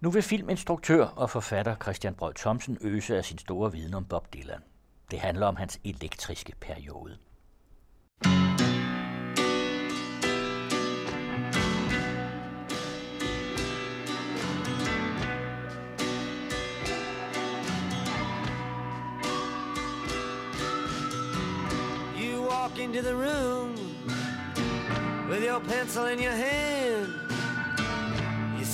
Nu vil filminstruktør og forfatter Christian Brød Thomsen øse af sin store viden om Bob Dylan. Det handler om hans elektriske periode. You walk into the room with your pencil in your hand.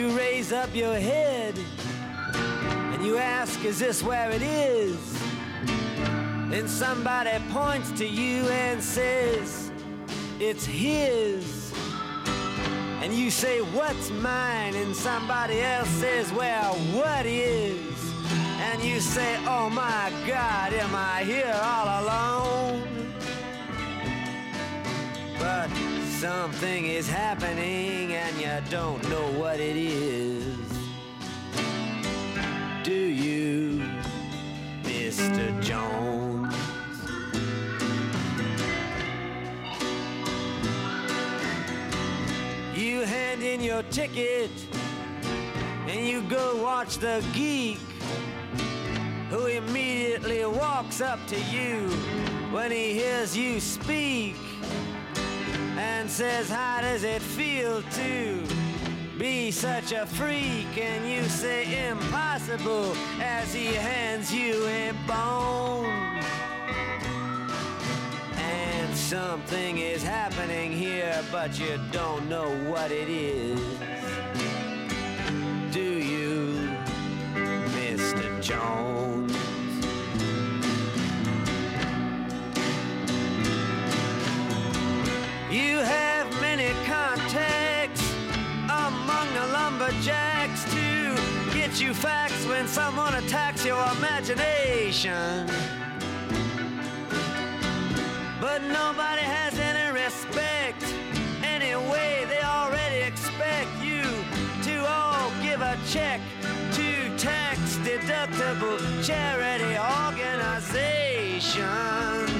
You raise up your head and you ask, Is this where it is? Then somebody points to you and says, It's his. And you say, What's mine? And somebody else says, Well, what is? And you say, Oh my God, am I here all alone? Something is happening and you don't know what it is. Do you, Mr. Jones? You hand in your ticket and you go watch the geek who immediately walks up to you when he hears you speak says, How does it feel to be such a freak? And you say, Impossible, as he hands you a bone. And something is happening here, but you don't know what it is. Do you, Mr. Jones? You facts when someone attacks your imagination. But nobody has any respect. Anyway, they already expect you to all give a check to tax deductible charity organizations.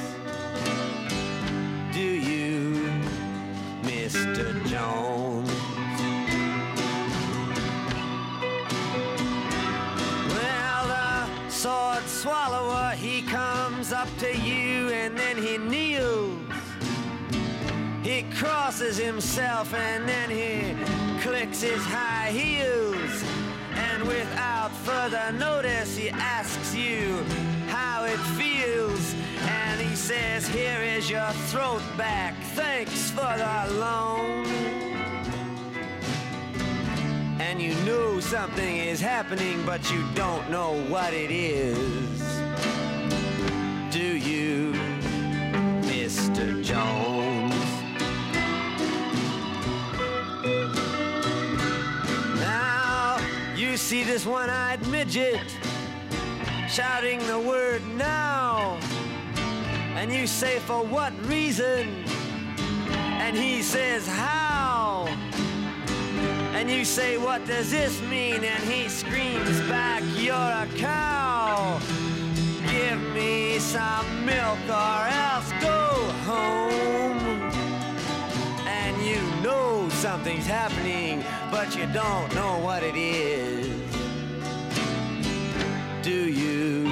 Do you, Mr. Jones? Well, the sword swallower, he comes up to you and then he kneels. He crosses himself and then he clicks his high heels. And without further notice, he asks you how it feels. Says, Here is your throat back. Thanks for the loan. And you know something is happening, but you don't know what it is. Do you, Mr. Jones? Now you see this one-eyed midget shouting the word now. And you say, for what reason? And he says, how? And you say, what does this mean? And he screams back, you're a cow. Give me some milk or else go home. And you know something's happening, but you don't know what it is. Do you,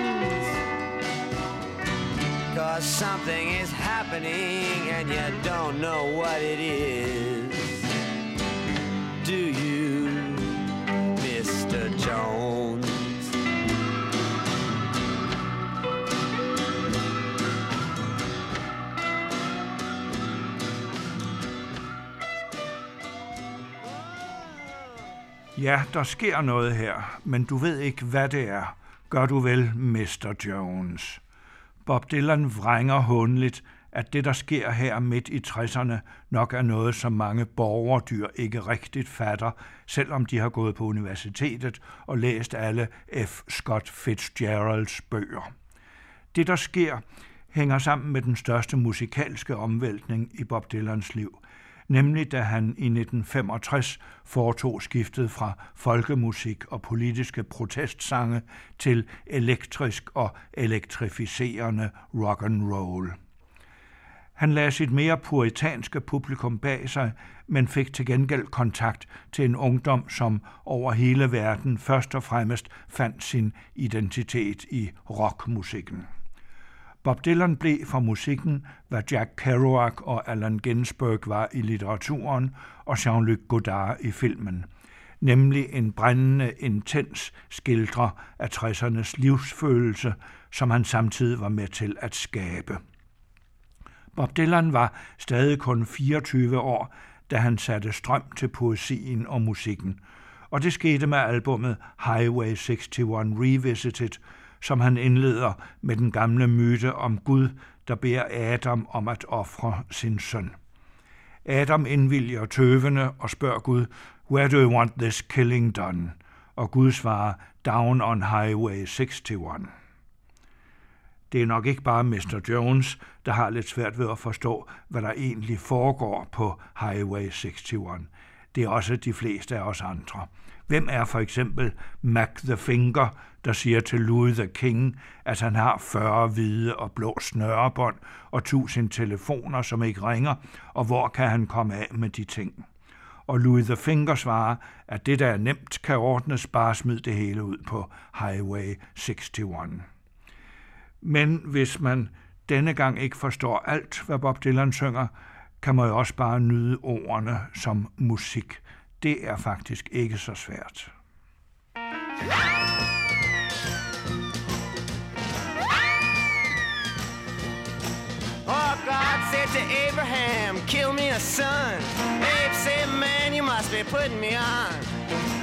Cause something is happening and you don't know what it is. Do you, Mr. Jones? Ja, der sker noget her, men du ved ikke, hvad det er. Gør du vel, Mr. Jones? Bob Dylan vrænger håndligt, at det, der sker her midt i 60'erne, nok er noget, som mange borgerdyr ikke rigtigt fatter, selvom de har gået på universitetet og læst alle F. Scott Fitzgeralds bøger. Det, der sker, hænger sammen med den største musikalske omvæltning i Bob Dylans liv – nemlig da han i 1965 foretog skiftet fra folkemusik og politiske protestsange til elektrisk og elektrificerende rock and roll. Han lagde sit mere puritanske publikum bag sig, men fik til gengæld kontakt til en ungdom, som over hele verden først og fremmest fandt sin identitet i rockmusikken. Bob Dylan blev for musikken, hvad Jack Kerouac og Allen Ginsberg var i litteraturen og Jean-Luc Godard i filmen, nemlig en brændende, intens skildre af 60'ernes livsfølelse, som han samtidig var med til at skabe. Bob Dylan var stadig kun 24 år, da han satte strøm til poesien og musikken, og det skete med albummet Highway 61 Revisited, som han indleder med den gamle myte om Gud, der beder Adam om at ofre sin søn. Adam indvilger tøvende og spørger Gud, Where do you want this killing done? Og Gud svarer, Down on Highway 61. Det er nok ikke bare Mr. Jones, der har lidt svært ved at forstå, hvad der egentlig foregår på Highway 61. Det er også de fleste af os andre. Hvem er for eksempel Mac the Finger, der siger til Louis the King, at han har 40 hvide og blå snørebånd og 1000 telefoner, som ikke ringer, og hvor kan han komme af med de ting? Og Louis the Finger svarer, at det, der er nemt, kan ordnes, bare smid det hele ud på Highway 61. Men hvis man denne gang ikke forstår alt, hvad Bob Dylan synger, kan man jo også bare nyde ordene som musik. Det er faktisk ikke så svært. Oh, God said to Abraham, kill me a son. Abe said, man, you must be putting me on.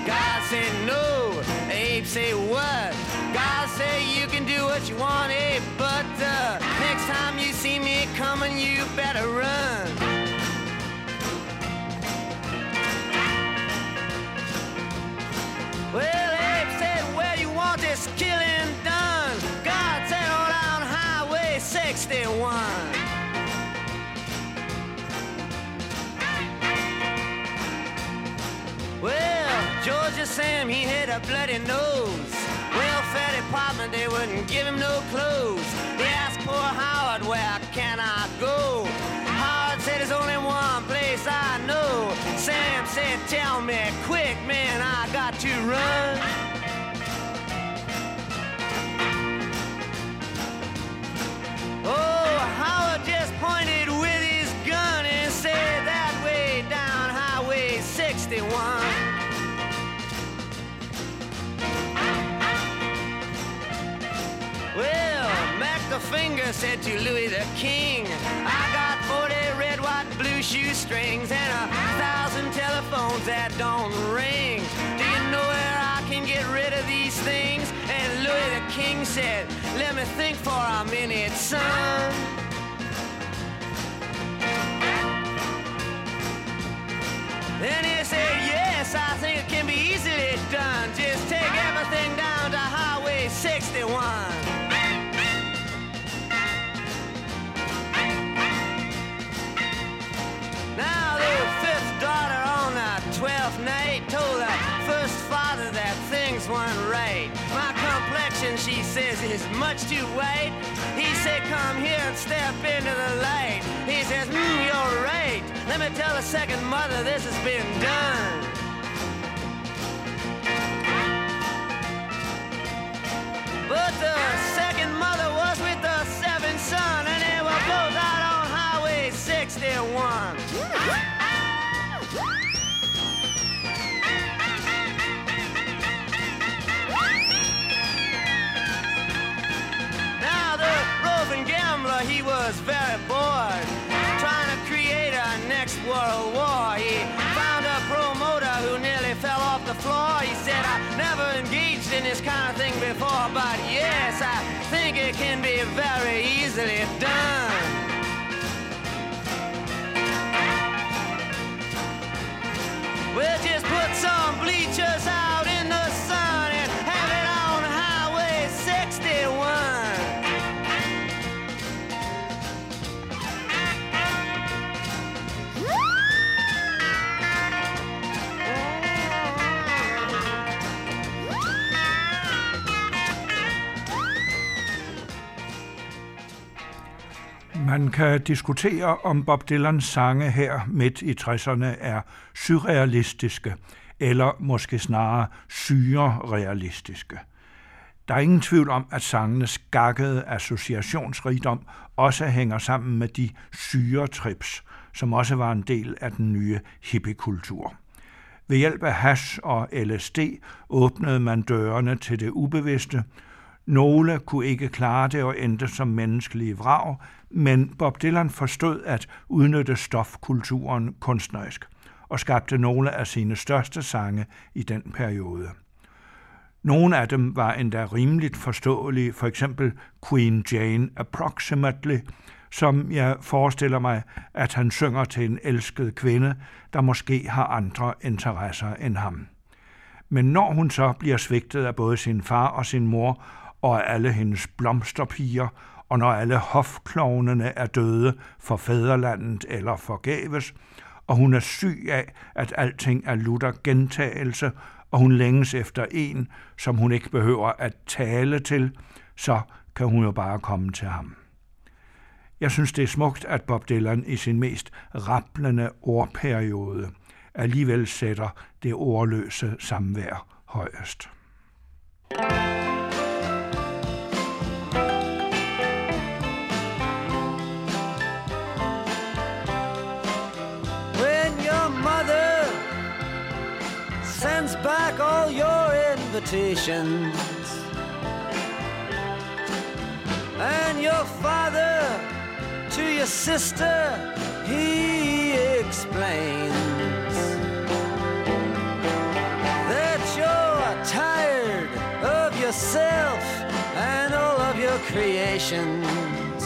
God said, no. Abe said, what? God said, you can do what you want, Abe, but uh, next time you see me coming, you better run. Well, Abe said, where you want this killing done? God said, on down Highway 61. Well, Georgia Sam, he had a bloody nose. Welfare department, they wouldn't give him no clothes. They asked poor Howard, where can I go? There's only one place I know. Sam said, tell me quick, man, I got to run. The Finger said to Louis the King, I got 40 red, white, blue shoestrings and a thousand telephones that don't ring. Do you know where I can get rid of these things? And Louis the King said, Let me think for a minute, son. Then he said, Yes, I think it can be easily done. Too white. He said, come here and step into the light. He says, mm, you're right. Let me tell the second mother this has been done. But the second very easily Man kan diskutere, om Bob Dylans sange her midt i 60'erne er surrealistiske, eller måske snarere syrerealistiske. Der er ingen tvivl om, at sangenes gakkede associationsrigdom også hænger sammen med de syretrips, som også var en del af den nye hippiekultur. Ved hjælp af hash og LSD åbnede man dørene til det ubevidste, nogle kunne ikke klare det og endte som menneskelige vrag, men Bob Dylan forstod at udnytte stofkulturen kunstnerisk og skabte nogle af sine største sange i den periode. Nogle af dem var endda rimeligt forståelige, for eksempel Queen Jane Approximately, som jeg forestiller mig, at han synger til en elsket kvinde, der måske har andre interesser end ham. Men når hun så bliver svigtet af både sin far og sin mor, og alle hendes blomsterpiger, og når alle hofklovnene er døde for fædrelandet eller forgæves, og hun er syg af, at alting er lutter gentagelse, og hun længes efter en, som hun ikke behøver at tale til, så kan hun jo bare komme til ham. Jeg synes, det er smukt, at Bob Dylan i sin mest rapplende ordperiode alligevel sætter det ordløse samvær højest. sends invitations. And your father to your sister, he explains that you're tired of yourself and all of your creations.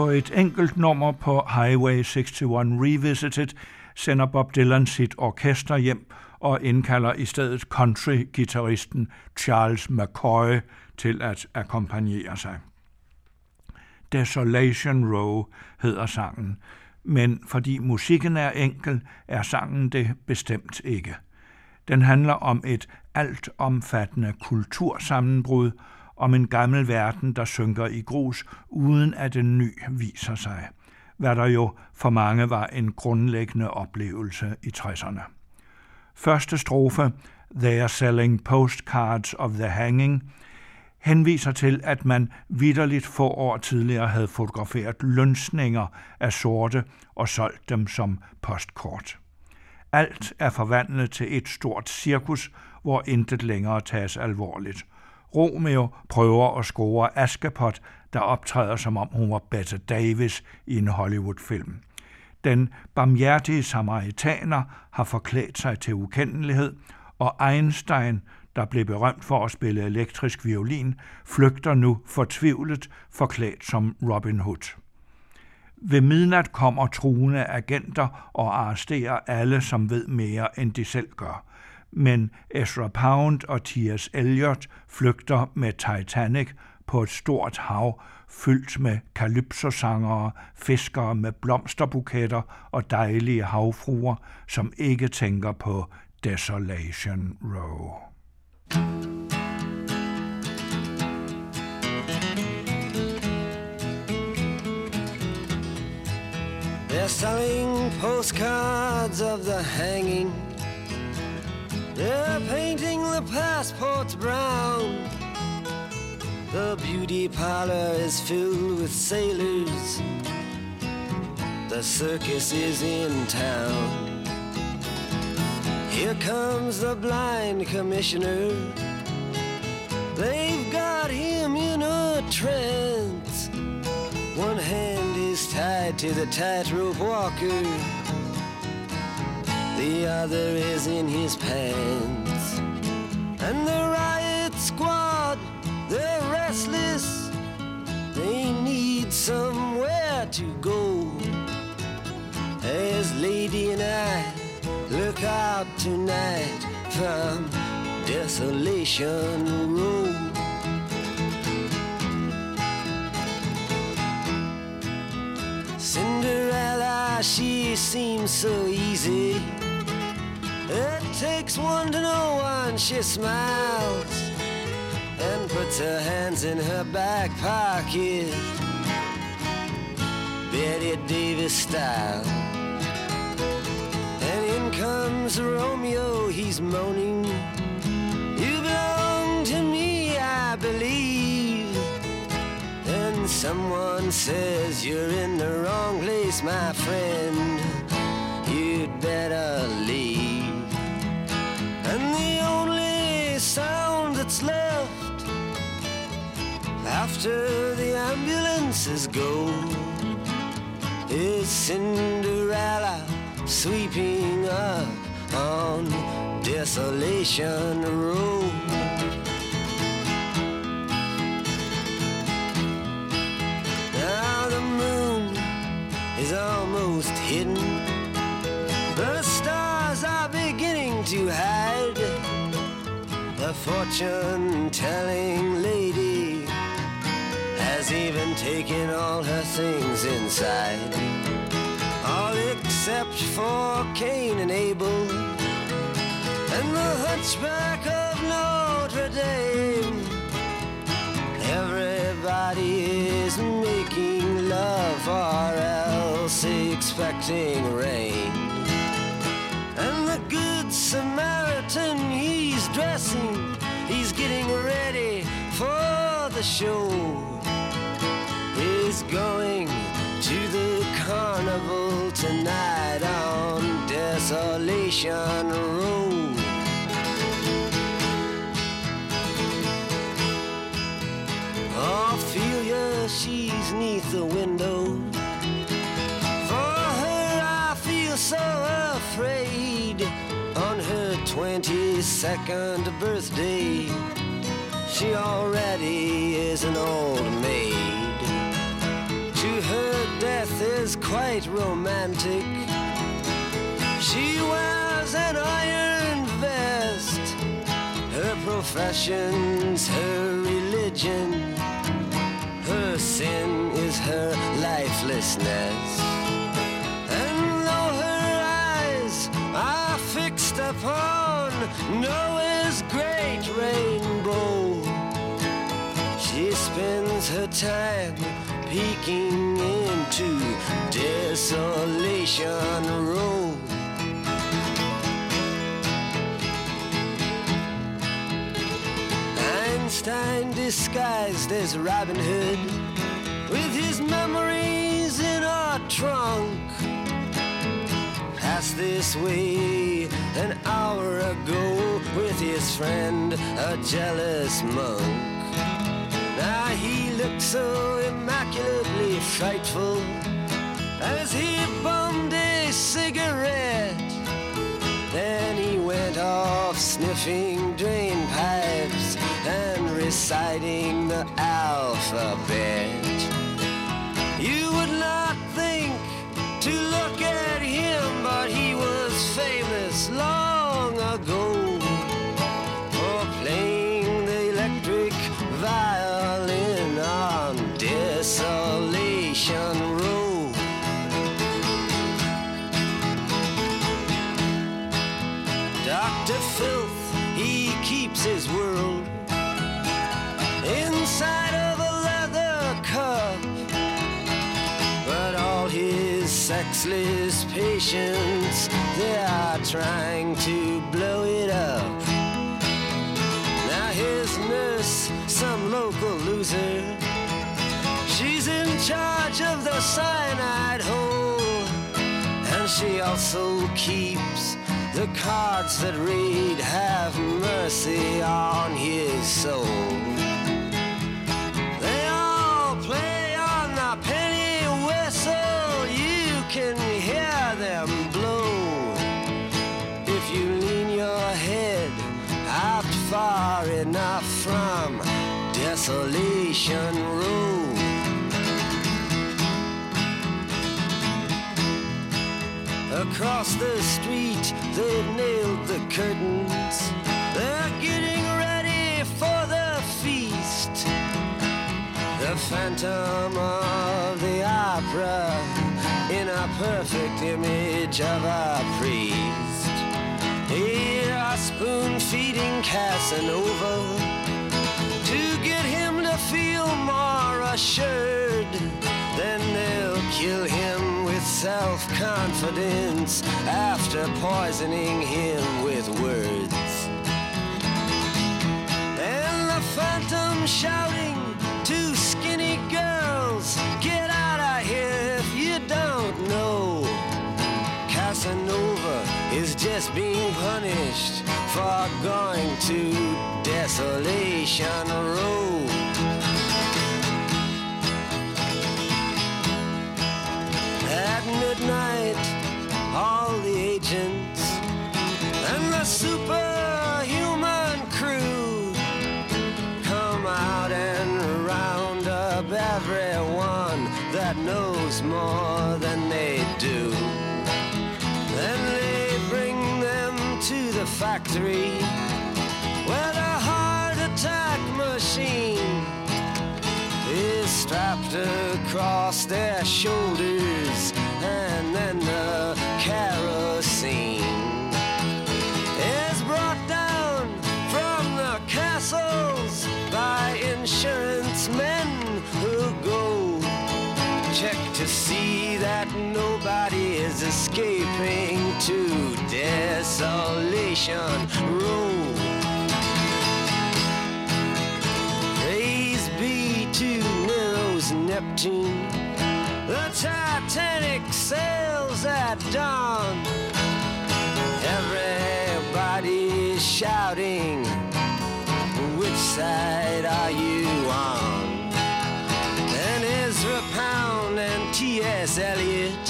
På et enkelt nummer på Highway 61 Revisited sender Bob Dylan sit orkester hjem og indkalder i stedet country-gitarristen Charles McCoy til at akkompagnere sig. Desolation Row hedder sangen, men fordi musikken er enkel, er sangen det bestemt ikke. Den handler om et altomfattende kultursammenbrud, om en gammel verden, der synker i grus, uden at en ny viser sig, hvad der jo for mange var en grundlæggende oplevelse i 60'erne. Første strofe, They are selling postcards of the hanging, henviser til, at man vidderligt få år tidligere havde fotograferet lønsninger af sorte og solgt dem som postkort. Alt er forvandlet til et stort cirkus, hvor intet længere tages alvorligt – Romeo prøver at score Askepot, der optræder som om hun var Bette Davis i en Hollywood-film. Den barmhjertige samaritaner har forklædt sig til ukendelighed, og Einstein, der blev berømt for at spille elektrisk violin, flygter nu fortvivlet forklædt som Robin Hood. Ved midnat kommer truende agenter og arresterer alle, som ved mere, end de selv gør men Ezra Pound og T.S. Eliot flygter med Titanic på et stort hav, fyldt med kalypsosangere, fiskere med blomsterbuketter og dejlige havfruer, som ikke tænker på Desolation Row. They're selling postcards of the hanging They're painting the passports brown. The beauty parlor is filled with sailors. The circus is in town. Here comes the blind commissioner. They've got him in a trance. One hand is tied to the tightrope walker, the other is in his pants. And the riot squad, they're restless. They need somewhere to go. As Lady and I look out tonight from Desolation Row. Cinderella, she seems so easy. It takes one to know one, she smiles and puts her hands in her back pocket. Bette Davis style. And in comes Romeo, he's moaning. You belong to me, I believe. And someone says you're in the wrong place, my friend. And the only sound that's left after the ambulances go is Cinderella sweeping up on Desolation Row. Now the moon is almost hidden. The stars are beginning to hide. The fortune telling lady has even taken all her things inside. All except for Cain and Abel and the hunchback of Notre Dame. Everybody is making love or else expecting rain. The show. He's going to the carnival tonight on Desolation Row. Ophelia, she's neath the window. For her, I feel so afraid. On her 22nd birthday, she already is an old maid. To her, death is quite romantic. She wears an iron vest. Her profession's her religion. Her sin is her lifelessness. And though her eyes are fixed upon Noah's spends her time peeking into Desolation Row. Einstein disguised as Robin Hood with his memories in a trunk. Passed this way an hour ago with his friend, a jealous monk. Now he looked so immaculately frightful as he bummed a cigarette. Then he went off sniffing drain pipes and reciting the alphabet. You would not think to look at trying to blow it up. Now his nurse, some local loser, she's in charge of the cyanide hole. And she also keeps the cards that read, Have mercy on his soul. can far enough from Desolation Row. Across the street, they've nailed the curtains. They're getting ready for the feast. The phantom of the opera in a perfect image of a priest. Here, a spoon feeding Casanova to get him to feel more assured. Then they'll kill him with self confidence after poisoning him with words. And the phantom shouting to skinny just being punished for going to Desolation Row. At midnight, all the agents and the superhuman crew come out and round up everyone that knows more than they do. Factory where the heart attack machine is strapped across their shoulders and then the kerosene is brought down from the castles by insurance men who go check to see that nobody is escaping to Desolation Row. Praise be to Nero's Neptune. The Titanic sails at dawn. Everybody's shouting, which side are you on? And Ezra Pound and T.S. Eliot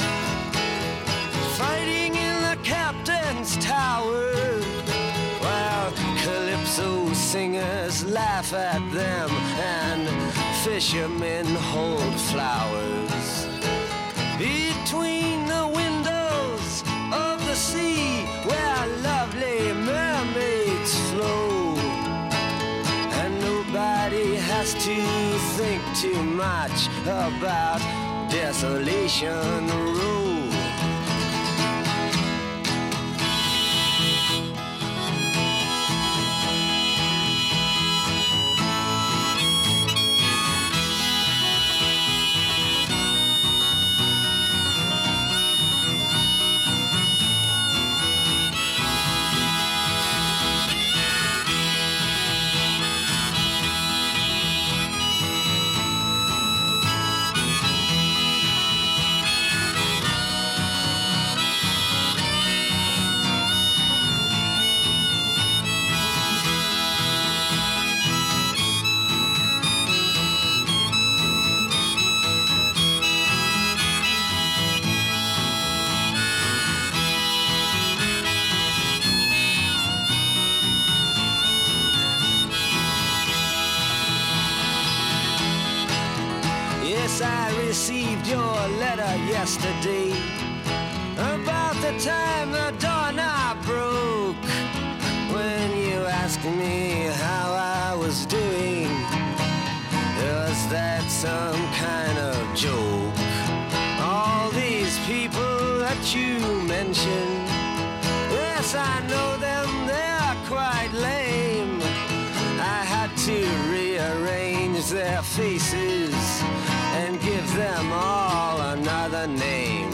laugh at them and fishermen hold flowers. Between the windows of the sea where lovely mermaids flow. And nobody has to think too much about Desolation name.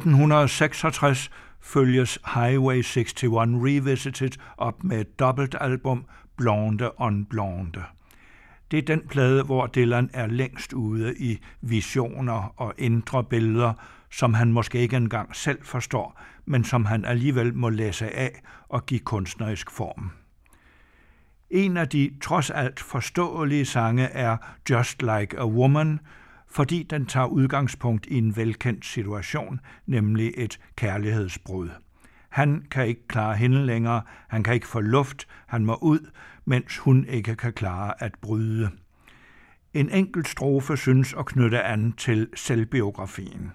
1966 følges Highway 61 Revisited op med et dobbeltalbum, Blonde on Blonde. Det er den plade, hvor Dylan er længst ude i visioner og indre billeder, som han måske ikke engang selv forstår, men som han alligevel må læse af og give kunstnerisk form. En af de trods alt forståelige sange er Just Like a Woman, fordi den tager udgangspunkt i en velkendt situation, nemlig et kærlighedsbrud. Han kan ikke klare hende længere, han kan ikke få luft, han må ud, mens hun ikke kan klare at bryde. En enkelt strofe synes at knytte an til selvbiografien.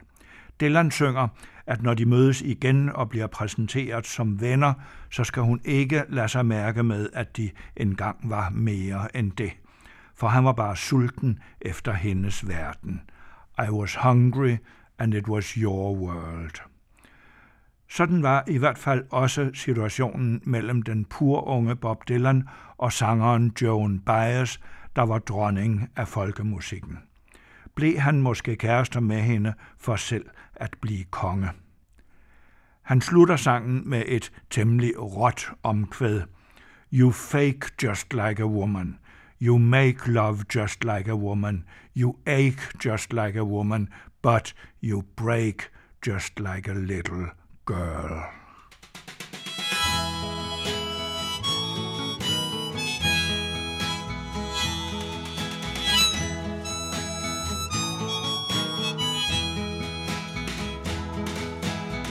Dylan synger, at når de mødes igen og bliver præsenteret som venner, så skal hun ikke lade sig mærke med, at de engang var mere end det. For han var bare sulten efter hendes verden. I was hungry, and it was your world. Sådan var i hvert fald også situationen mellem den purunge Bob Dylan og sangeren Joan Baez, der var dronning af folkemusikken. Blev han måske kærester med hende for selv at blive konge. Han slutter sangen med et temmelig råt omkvæd. You fake just like a woman. You make love just like a woman. You ache just like a woman. But you break just like a little girl.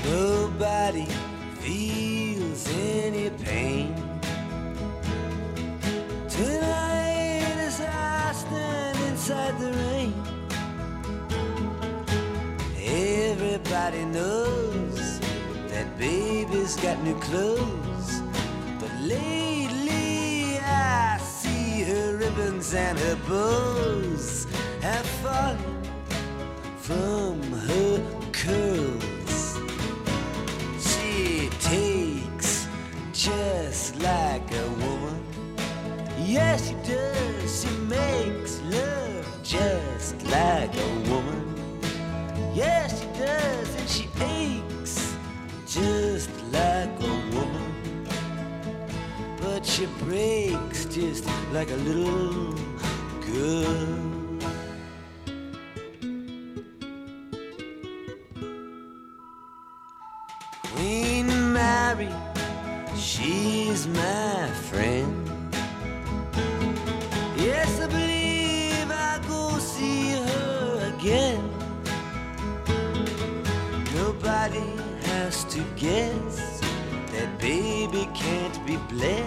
Nobody feels any pain baby's got new clothes, but lately I see her ribbons and her bows have fallen from her curls. She takes just like a woman. Yes, she does. She makes love just like a woman. Yes, she does, and she aches just she breaks just like a little girl. Queen Mary, she's my friend. Yes, I believe I go see her again. Nobody has to guess that baby can't be blessed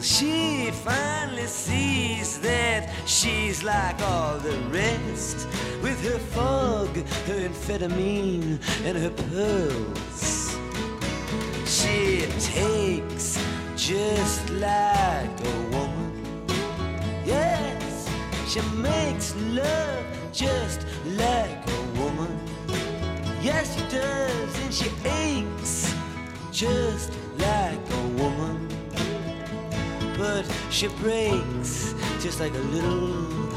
till she finally sees that she's like all the rest with her fog, her amphetamine, and her pearls. She takes just like a woman. Yes, she makes love just like a woman. Yes, she does, and she aches just like a woman. But she breaks just like a little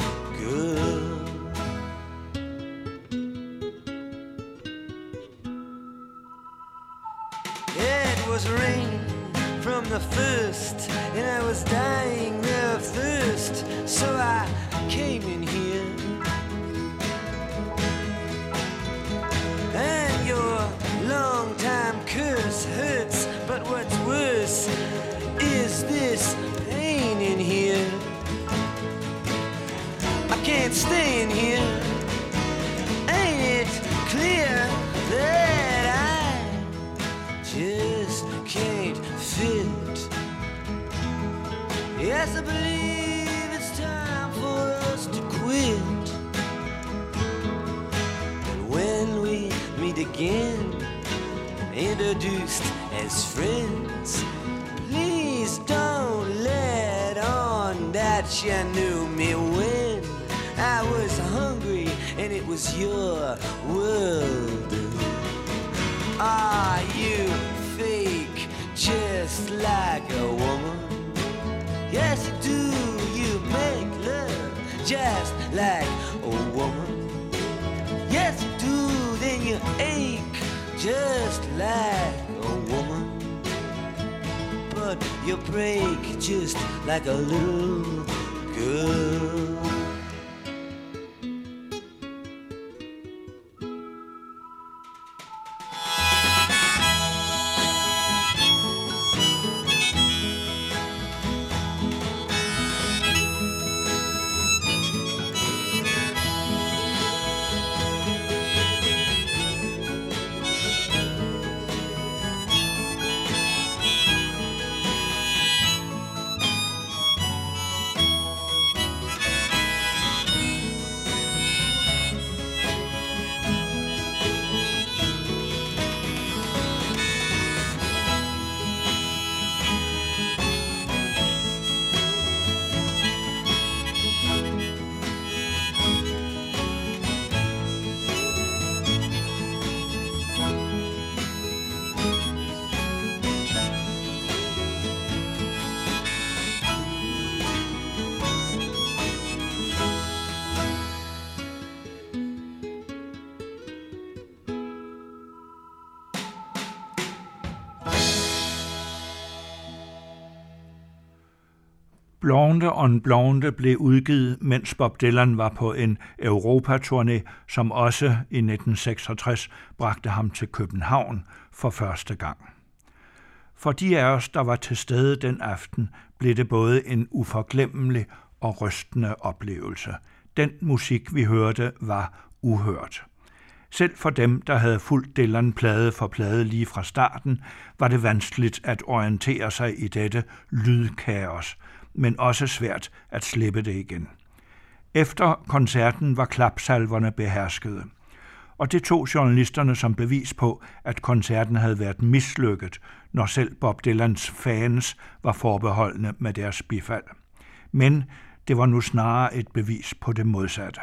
you break just like a little girl. Blonde on Blonde blev udgivet, mens Bob Dylan var på en Europaturné, som også i 1966 bragte ham til København for første gang. For de af os, der var til stede den aften, blev det både en uforglemmelig og rystende oplevelse. Den musik, vi hørte, var uhørt. Selv for dem, der havde fulgt Dylan plade for plade lige fra starten, var det vanskeligt at orientere sig i dette lydkaos, men også svært at slippe det igen. Efter koncerten var klapsalverne beherskede, og det tog journalisterne som bevis på, at koncerten havde været mislykket, når selv Bob Dylans fans var forbeholdne med deres bifald. Men det var nu snarere et bevis på det modsatte.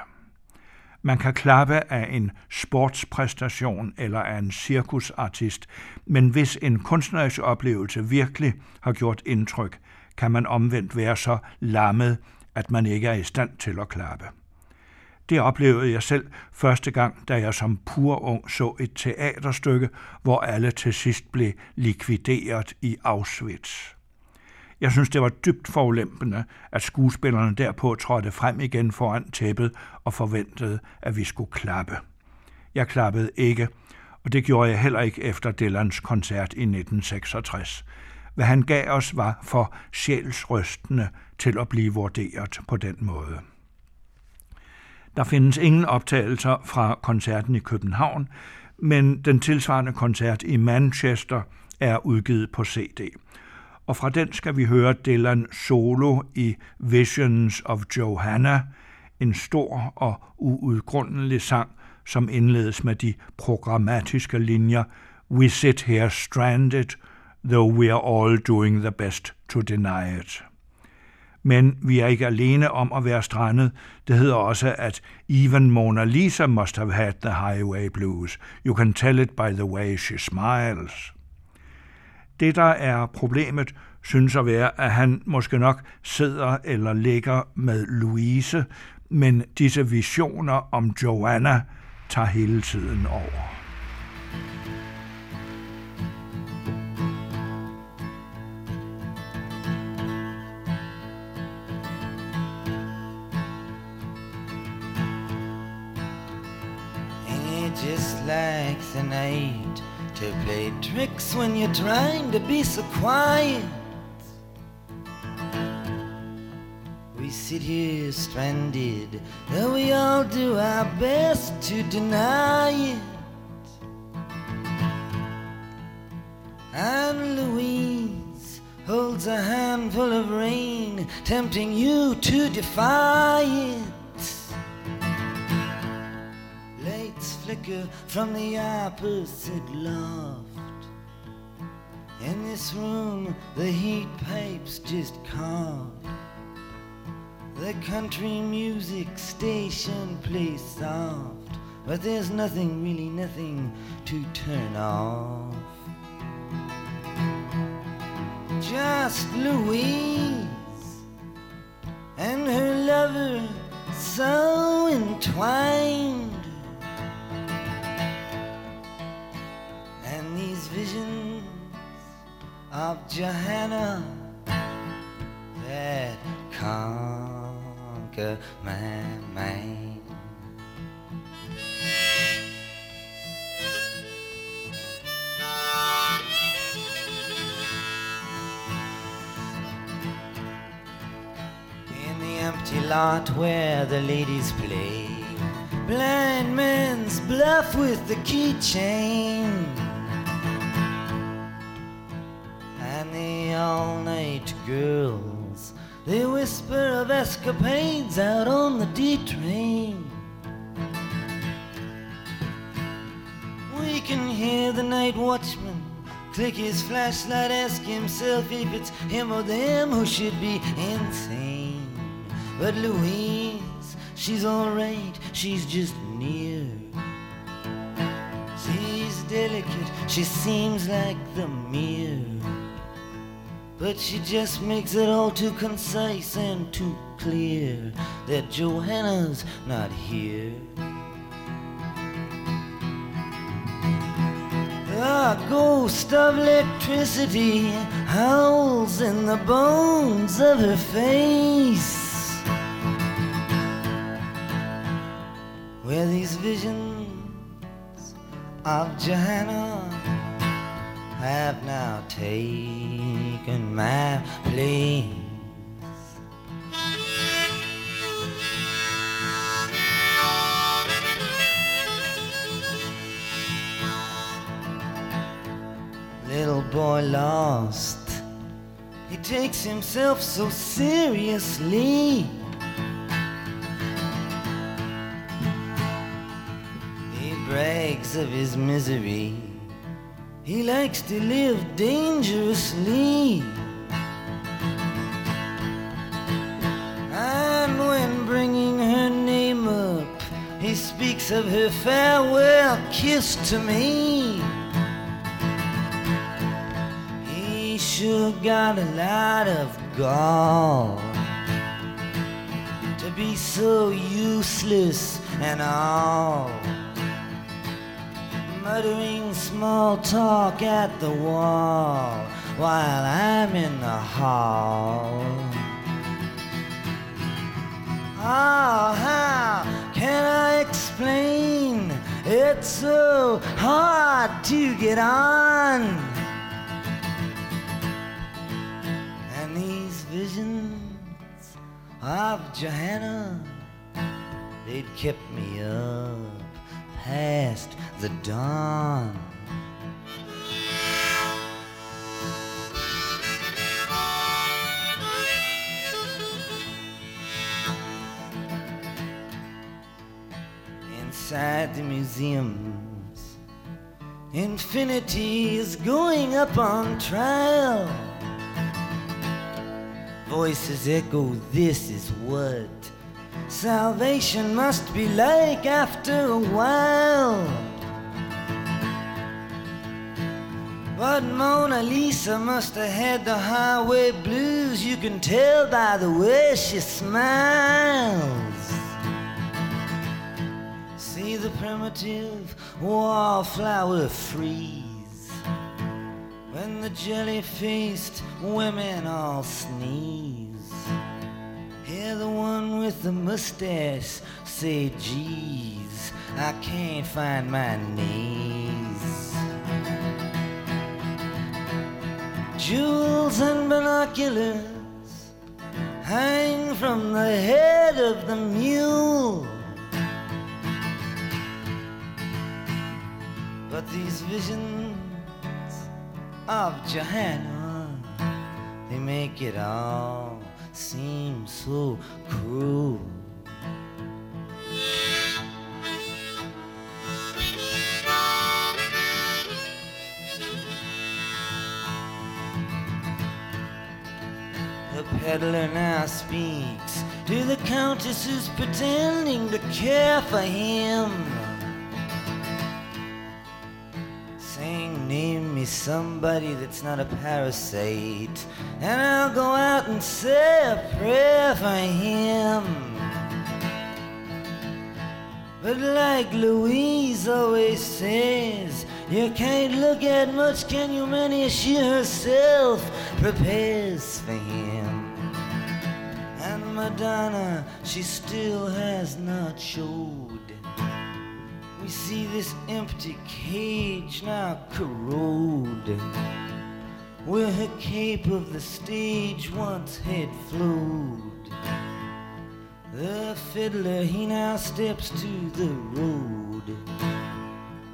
Man kan klappe af en sportspræstation eller af en cirkusartist, men hvis en kunstnerisk oplevelse virkelig har gjort indtryk, kan man omvendt være så lammet, at man ikke er i stand til at klappe. Det oplevede jeg selv første gang, da jeg som pur ung så et teaterstykke, hvor alle til sidst blev likvideret i Auschwitz. Jeg synes, det var dybt forulempende, at skuespillerne derpå trådte frem igen foran tæppet og forventede, at vi skulle klappe. Jeg klappede ikke, og det gjorde jeg heller ikke efter Dylans koncert i 1966. Hvad han gav os var for sjælsrystende til at blive vurderet på den måde. Der findes ingen optagelser fra koncerten i København, men den tilsvarende koncert i Manchester er udgivet på CD. Og fra den skal vi høre Dylan solo i Visions of Johanna, en stor og uudgrundelig sang, som indledes med de programmatiske linjer We sit here stranded – though we are all doing the best to deny it. Men vi er ikke alene om at være strandet. Det hedder også, at even Mona Lisa must have had the highway blues. You can tell it by the way she smiles. Det, der er problemet, synes at være, at han måske nok sidder eller ligger med Louise, men disse visioner om Joanna tager hele tiden over. Like the night to play tricks when you're trying to be so quiet. We sit here stranded, though we all do our best to deny it. And Louise holds a handful of rain, tempting you to defy it. Flicker from the opposite loft. In this room, the heat pipes just coughed. The country music station plays soft, but there's nothing, really nothing to turn off. Just Louise and her lover so entwined. Johanna that conquer my mind. In the empty lot where the ladies play, blind man's bluff with the keychain. All night girls, they whisper of escapades out on the D train. We can hear the night watchman click his flashlight, ask himself if it's him or them who should be insane. But Louise, she's alright, she's just near. She's delicate, she seems like the mirror. But she just makes it all too concise and too clear that Johanna's not here. The ghost of electricity howls in the bones of her face. Where these visions of Johanna have now taken my place. Little boy lost, he takes himself so seriously. He brags of his misery. He likes to live dangerously. And when bringing her name up, he speaks of her farewell kiss to me. He sure got a lot of gall to be so useless and all muttering small talk at the wall while I'm in the hall. Oh, how can I explain? It's so hard to get on. And these visions of Johanna, they'd kept me up past the dawn. Inside the museums, infinity is going up on trial. Voices echo, this is what salvation must be like after a while. But Mona Lisa must have had the highway blues. You can tell by the way she smiles. See the primitive wallflower freeze when the jelly faced women all sneeze. Hear the one with the mustache say, geez, I can't find my knees. Jewels and binoculars hang from the head of the mule. But these visions of Johanna, they make it all seem so cruel. Peddler now speaks to the countess who's pretending to care for him. Saying, name me somebody that's not a parasite, and I'll go out and say a prayer for him. But like Louise always says, you can't look at much, can you, Minnie? She herself prepares for him. Madonna, she still has not showed. We see this empty cage now corrode, where her cape of the stage once had flowed. The fiddler, he now steps to the road.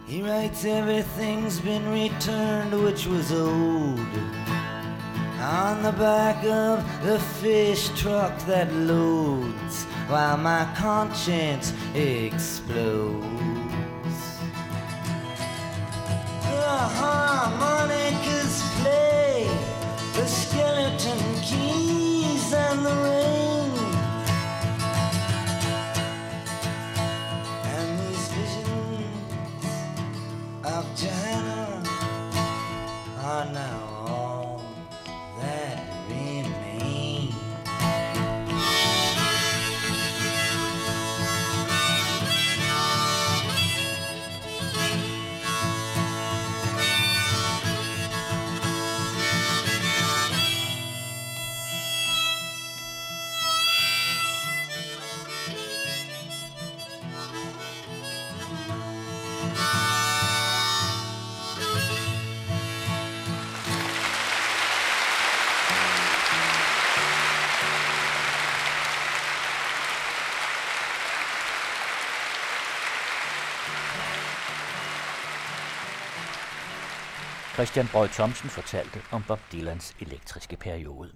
He writes everything's been returned which was old on the back of the fish truck that loads while my conscience explodes. Uh-huh, the harmonicas Christian Brød Thomsen fortalte om Bob Dylans elektriske periode.